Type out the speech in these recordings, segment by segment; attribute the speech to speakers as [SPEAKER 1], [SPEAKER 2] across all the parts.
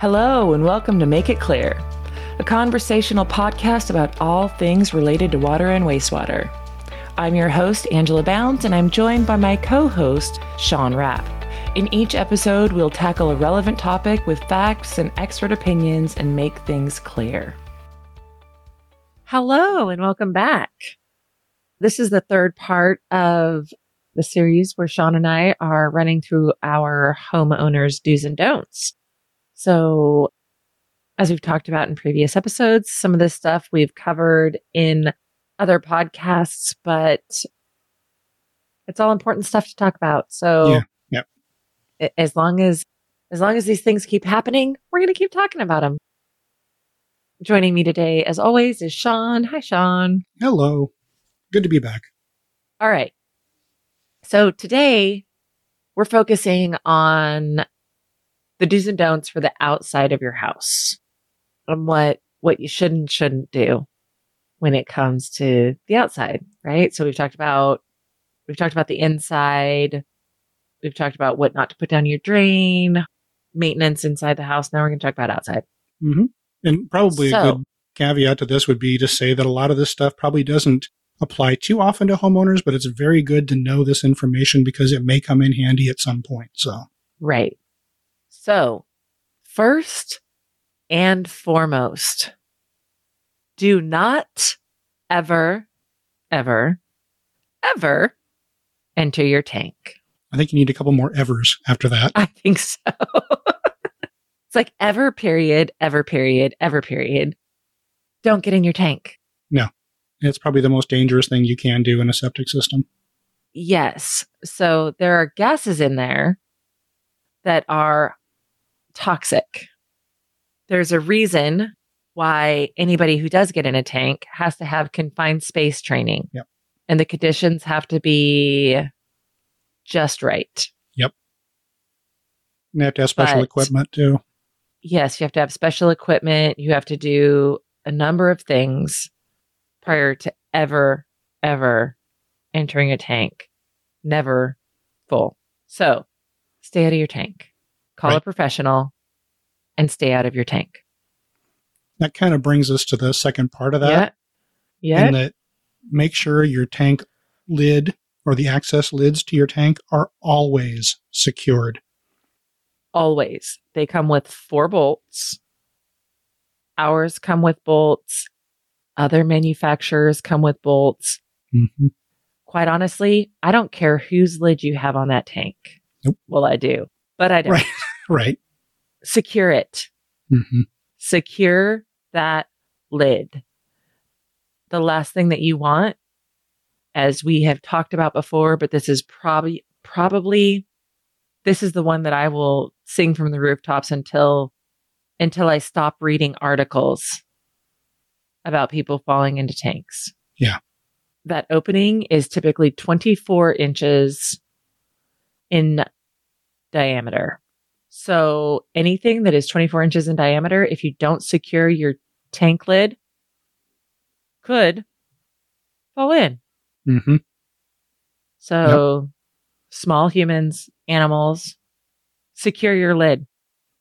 [SPEAKER 1] Hello, and welcome to Make It Clear, a conversational podcast about all things related to water and wastewater. I'm your host, Angela Bounds, and I'm joined by my co host, Sean Rapp. In each episode, we'll tackle a relevant topic with facts and expert opinions and make things clear. Hello, and welcome back. This is the third part of the series where Sean and I are running through our homeowners' do's and don'ts. So, as we've talked about in previous episodes, some of this stuff we've covered in other podcasts, but it's all important stuff to talk about. So,
[SPEAKER 2] yeah,
[SPEAKER 1] yep. as long as as long as these things keep happening, we're going to keep talking about them. Joining me today, as always, is Sean. Hi, Sean.
[SPEAKER 2] Hello. Good to be back.
[SPEAKER 1] All right. So today we're focusing on the do's and don'ts for the outside of your house and what what you should and shouldn't do when it comes to the outside, right? So we've talked about we've talked about the inside, we've talked about what not to put down your drain, maintenance inside the house. Now we're going to talk about outside.
[SPEAKER 2] Mm-hmm. And probably so, a good caveat to this would be to say that a lot of this stuff probably doesn't apply too often to homeowners, but it's very good to know this information because it may come in handy at some point. So,
[SPEAKER 1] right. So, first and foremost, do not ever, ever, ever enter your tank.
[SPEAKER 2] I think you need a couple more evers after that.
[SPEAKER 1] I think so. it's like ever period, ever period, ever period. Don't get in your tank.
[SPEAKER 2] No. It's probably the most dangerous thing you can do in a septic system.
[SPEAKER 1] Yes. So there are gases in there that are toxic. There's a reason why anybody who does get in a tank has to have confined space training.
[SPEAKER 2] Yep.
[SPEAKER 1] And the conditions have to be just right.
[SPEAKER 2] Yep. And You have to have special but, equipment too.
[SPEAKER 1] Yes, you have to have special equipment. You have to do a number of things prior to ever, ever entering a tank. Never full. So stay out of your tank. Call right. a professional and stay out of your tank.
[SPEAKER 2] That kind of brings us to the second part of that.
[SPEAKER 1] Yeah.
[SPEAKER 2] yeah. that make sure your tank lid or the access lids to your tank are always secured.
[SPEAKER 1] Always. They come with four bolts. Ours come with bolts. Other manufacturers come with bolts.
[SPEAKER 2] Mm-hmm.
[SPEAKER 1] Quite honestly, I don't care whose lid you have on that tank.
[SPEAKER 2] Nope.
[SPEAKER 1] Well, I do, but I don't.
[SPEAKER 2] Right. right.
[SPEAKER 1] Secure it.
[SPEAKER 2] Mm-hmm.
[SPEAKER 1] Secure that lid. The last thing that you want, as we have talked about before, but this is probably, probably, this is the one that I will sing from the rooftops until, until I stop reading articles about people falling into tanks.
[SPEAKER 2] Yeah.
[SPEAKER 1] That opening is typically 24 inches in diameter. So anything that is 24 inches in diameter, if you don't secure your tank lid, could fall in.
[SPEAKER 2] Mm-hmm.
[SPEAKER 1] So yep. small humans, animals, secure your lid.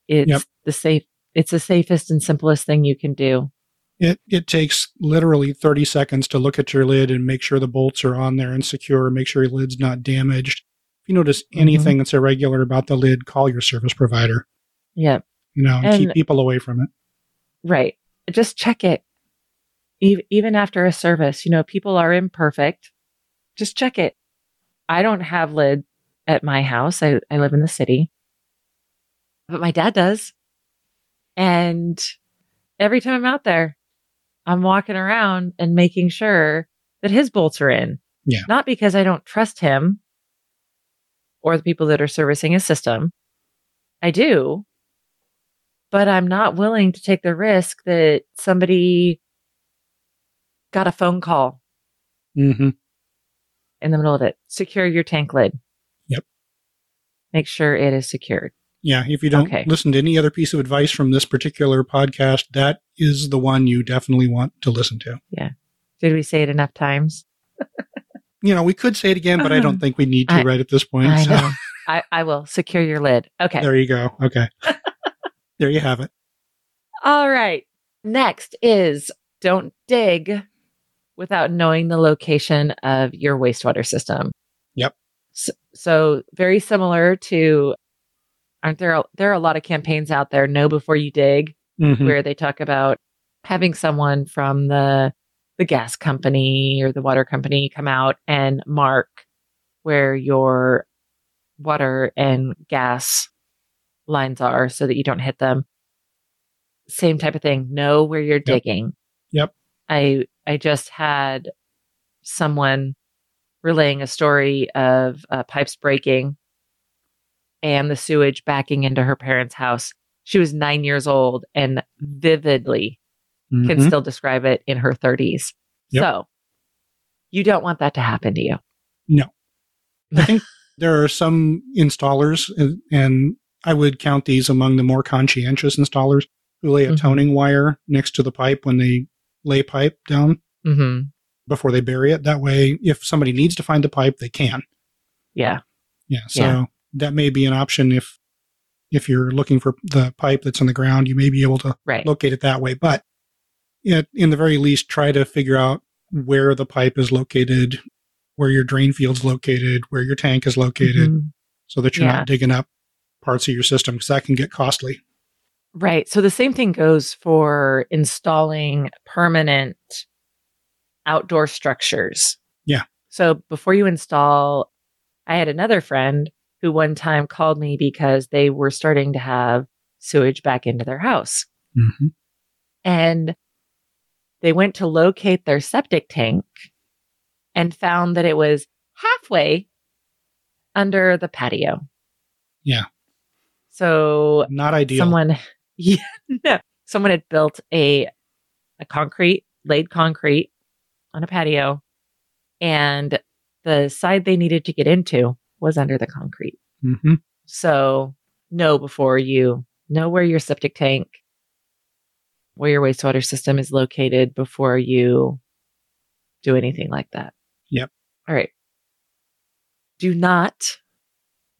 [SPEAKER 1] It's yep. the safe. It's the safest and simplest thing you can do.
[SPEAKER 2] It it takes literally 30 seconds to look at your lid and make sure the bolts are on there and secure, make sure your lid's not damaged. You notice mm-hmm. anything mm-hmm. that's irregular about the lid, call your service provider.
[SPEAKER 1] Yep.
[SPEAKER 2] You know, and, and keep people away from it.
[SPEAKER 1] Right. Just check it. Even after a service, you know, people are imperfect. Just check it. I don't have lid at my house. I, I live in the city, but my dad does. And every time I'm out there, I'm walking around and making sure that his bolts are in.
[SPEAKER 2] Yeah.
[SPEAKER 1] Not because I don't trust him or the people that are servicing his system. I do. But I'm not willing to take the risk that somebody got a phone call
[SPEAKER 2] mm-hmm.
[SPEAKER 1] in the middle of it. Secure your tank lid.
[SPEAKER 2] Yep.
[SPEAKER 1] Make sure it is secured.
[SPEAKER 2] Yeah, if you don't okay. listen to any other piece of advice from this particular podcast, that is the one you definitely want to listen to.
[SPEAKER 1] Yeah. Did we say it enough times?
[SPEAKER 2] You know, we could say it again, but I don't think we need to I, right at this point.
[SPEAKER 1] I so. know. I, I will secure your lid. Okay.
[SPEAKER 2] There you go. Okay. There you have it.
[SPEAKER 1] All right. Next is don't dig without knowing the location of your wastewater system.
[SPEAKER 2] Yep.
[SPEAKER 1] So, so very similar to aren't there there are a lot of campaigns out there know before you dig mm-hmm. where they talk about having someone from the the gas company or the water company come out and mark where your water and gas lines are so that you don't hit them same type of thing. Know where you're yep. digging.
[SPEAKER 2] Yep.
[SPEAKER 1] I I just had someone relaying a story of uh, pipes breaking and the sewage backing into her parents' house. She was nine years old and vividly mm-hmm. can still describe it in her 30s. Yep. So you don't want that to happen to you.
[SPEAKER 2] No. I think there are some installers, and, and I would count these among the more conscientious installers who lay a mm-hmm. toning wire next to the pipe when they lay pipe down
[SPEAKER 1] mm-hmm.
[SPEAKER 2] before they bury it. That way, if somebody needs to find the pipe, they can.
[SPEAKER 1] Yeah.
[SPEAKER 2] Yeah. So yeah. that may be an option if if you're looking for the pipe that's on the ground, you may be able to
[SPEAKER 1] right.
[SPEAKER 2] locate it that way. But it, in the very least, try to figure out where the pipe is located, where your drain field's located, where your tank is located, mm-hmm. so that you're yeah. not digging up parts of your system because that can get costly.
[SPEAKER 1] Right. So the same thing goes for installing permanent outdoor structures.
[SPEAKER 2] Yeah.
[SPEAKER 1] So before you install, I had another friend who one time called me because they were starting to have sewage back into their house.
[SPEAKER 2] Mm-hmm.
[SPEAKER 1] And they went to locate their septic tank and found that it was halfway under the patio.
[SPEAKER 2] Yeah.
[SPEAKER 1] So
[SPEAKER 2] not ideal.
[SPEAKER 1] Someone yeah, no. Someone had built a a concrete, laid concrete on a patio, and the side they needed to get into was under the concrete.
[SPEAKER 2] Mm-hmm.
[SPEAKER 1] So know before you know where your septic tank, where your wastewater system is located before you do anything like that.
[SPEAKER 2] Yep.
[SPEAKER 1] All right. Do not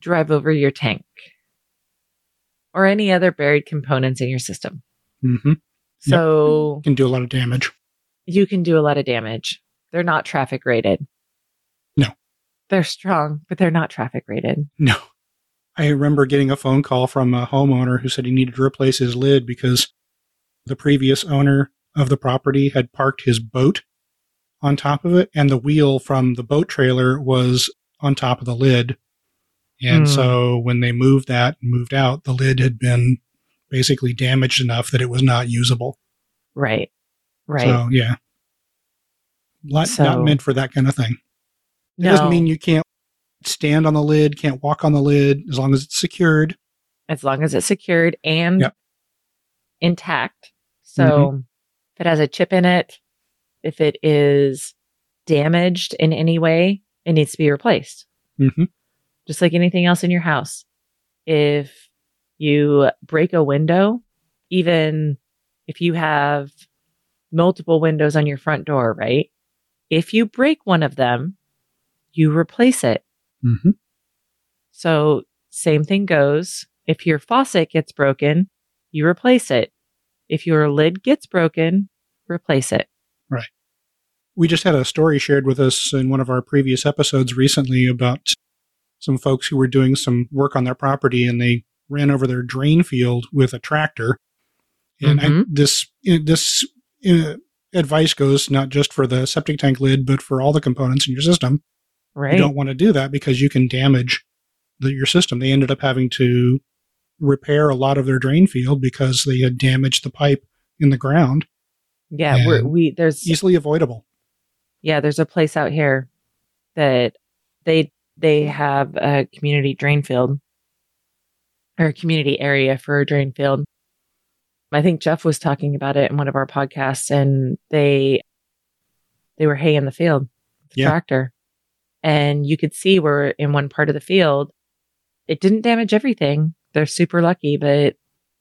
[SPEAKER 1] drive over your tank or any other buried components in your system.
[SPEAKER 2] Mm-hmm.
[SPEAKER 1] So
[SPEAKER 2] yep. can do a lot of damage.
[SPEAKER 1] You can do a lot of damage. They're not traffic rated.
[SPEAKER 2] No.
[SPEAKER 1] They're strong, but they're not traffic rated.
[SPEAKER 2] No. I remember getting a phone call from a homeowner who said he needed to replace his lid because the previous owner of the property had parked his boat on top of it and the wheel from the boat trailer was on top of the lid and mm. so when they moved that and moved out, the lid had been basically damaged enough that it was not usable.
[SPEAKER 1] Right. Right.
[SPEAKER 2] So, yeah. Not, so, not meant for that kind of thing. It no. doesn't mean you can't stand on the lid, can't walk on the lid as long as it's secured.
[SPEAKER 1] As long as it's secured and yep. Intact. So mm-hmm. if it has a chip in it, if it is damaged in any way, it needs to be replaced.
[SPEAKER 2] Mm-hmm
[SPEAKER 1] just like anything else in your house. If you break a window, even if you have multiple windows on your front door, right? If you break one of them, you replace it.
[SPEAKER 2] Mm-hmm.
[SPEAKER 1] So, same thing goes. If your faucet gets broken, you replace it. If your lid gets broken, replace it.
[SPEAKER 2] Right. We just had a story shared with us in one of our previous episodes recently about some folks who were doing some work on their property and they ran over their drain field with a tractor. And mm-hmm. I, this this uh, advice goes not just for the septic tank lid, but for all the components in your system.
[SPEAKER 1] Right.
[SPEAKER 2] You don't want to do that because you can damage the, your system. They ended up having to repair a lot of their drain field because they had damaged the pipe in the ground.
[SPEAKER 1] Yeah, we're, we there's
[SPEAKER 2] easily avoidable.
[SPEAKER 1] Yeah, there's a place out here that they they have a community drain field or a community area for a drain field. I think Jeff was talking about it in one of our podcasts and they they were hay in the field, the yeah. tractor. And you could see where in one part of the field it didn't damage everything. They're super lucky, but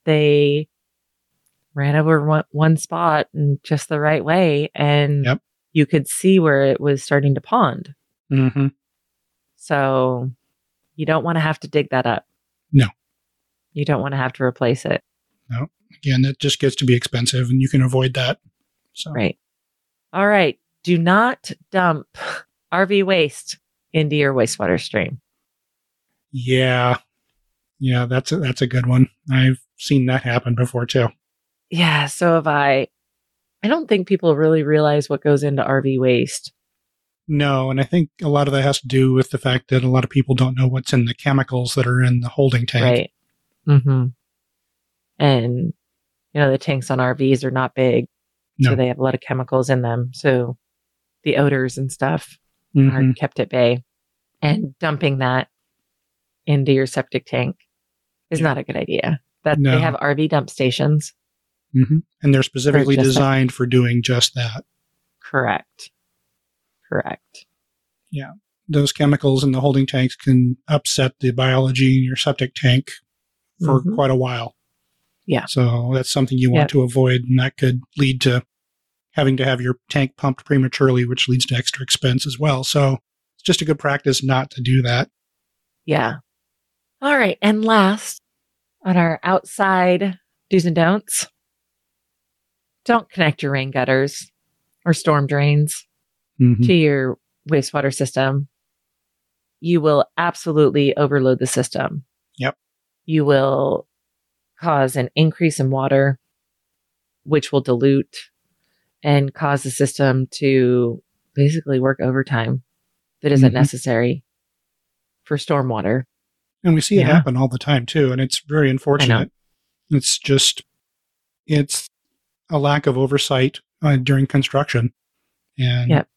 [SPEAKER 1] they ran over one, one spot in just the right way and
[SPEAKER 2] yep.
[SPEAKER 1] you could see where it was starting to pond.
[SPEAKER 2] Mm-hmm.
[SPEAKER 1] So you don't want to have to dig that up.
[SPEAKER 2] No.
[SPEAKER 1] You don't want to have to replace it.
[SPEAKER 2] No. Again, that just gets to be expensive and you can avoid that. So.
[SPEAKER 1] Right. All right. Do not dump RV waste into your wastewater stream.
[SPEAKER 2] Yeah. Yeah, that's a, that's a good one. I've seen that happen before too.
[SPEAKER 1] Yeah, so have I. I don't think people really realize what goes into RV waste.
[SPEAKER 2] No, and I think a lot of that has to do with the fact that a lot of people don't know what's in the chemicals that are in the holding tank.
[SPEAKER 1] Right. Mm-hmm. And you know, the tanks on RVs are not big. No. So they have a lot of chemicals in them. So the odors and stuff mm-hmm. are kept at bay. And dumping that into your septic tank is yeah. not a good idea. That no. they have RV dump stations.
[SPEAKER 2] Mm-hmm. And they're specifically designed for doing just that.
[SPEAKER 1] Correct. Correct.
[SPEAKER 2] Yeah. Those chemicals in the holding tanks can upset the biology in your septic tank for mm-hmm. quite a while.
[SPEAKER 1] Yeah.
[SPEAKER 2] So that's something you want yep. to avoid, and that could lead to having to have your tank pumped prematurely, which leads to extra expense as well. So it's just a good practice not to do that.
[SPEAKER 1] Yeah. All right. And last on our outside do's and don'ts, don't connect your rain gutters or storm drains mm-hmm. to your wastewater system. You will absolutely overload the system.
[SPEAKER 2] Yep.
[SPEAKER 1] You will cause an increase in water, which will dilute and cause the system to basically work overtime that isn't mm-hmm. necessary for stormwater.
[SPEAKER 2] And we see yeah. it happen all the time too. And it's very unfortunate. It's just, it's a lack of oversight uh, during construction. And yep.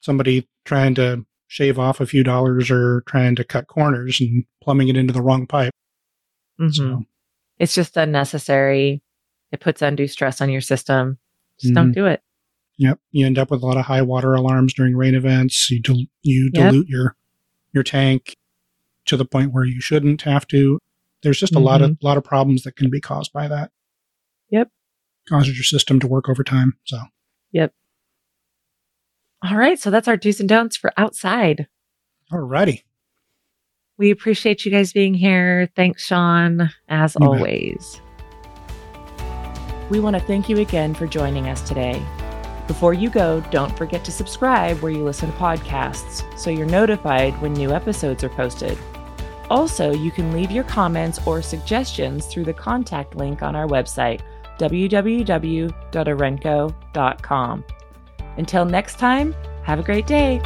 [SPEAKER 2] somebody trying to shave off a few dollars or trying to cut corners and plumbing it into the wrong pipe.
[SPEAKER 1] Mm-hmm. So it's just unnecessary. It puts undue stress on your system. Just mm-hmm. don't do it.
[SPEAKER 2] Yep. You end up with a lot of high water alarms during rain events. You dil- you dilute yep. your your tank to the point where you shouldn't have to. There's just a mm-hmm. lot of lot of problems that can be caused by that.
[SPEAKER 1] Yep.
[SPEAKER 2] Causes your system to work overtime. So.
[SPEAKER 1] Yep. All right. So that's our do's and don'ts for outside.
[SPEAKER 2] All righty.
[SPEAKER 1] We appreciate you guys being here. Thanks, Sean, as you always. Bet. We want to thank you again for joining us today. Before you go, don't forget to subscribe where you listen to podcasts so you're notified when new episodes are posted. Also, you can leave your comments or suggestions through the contact link on our website, www.orenco.com. Until next time, have a great day.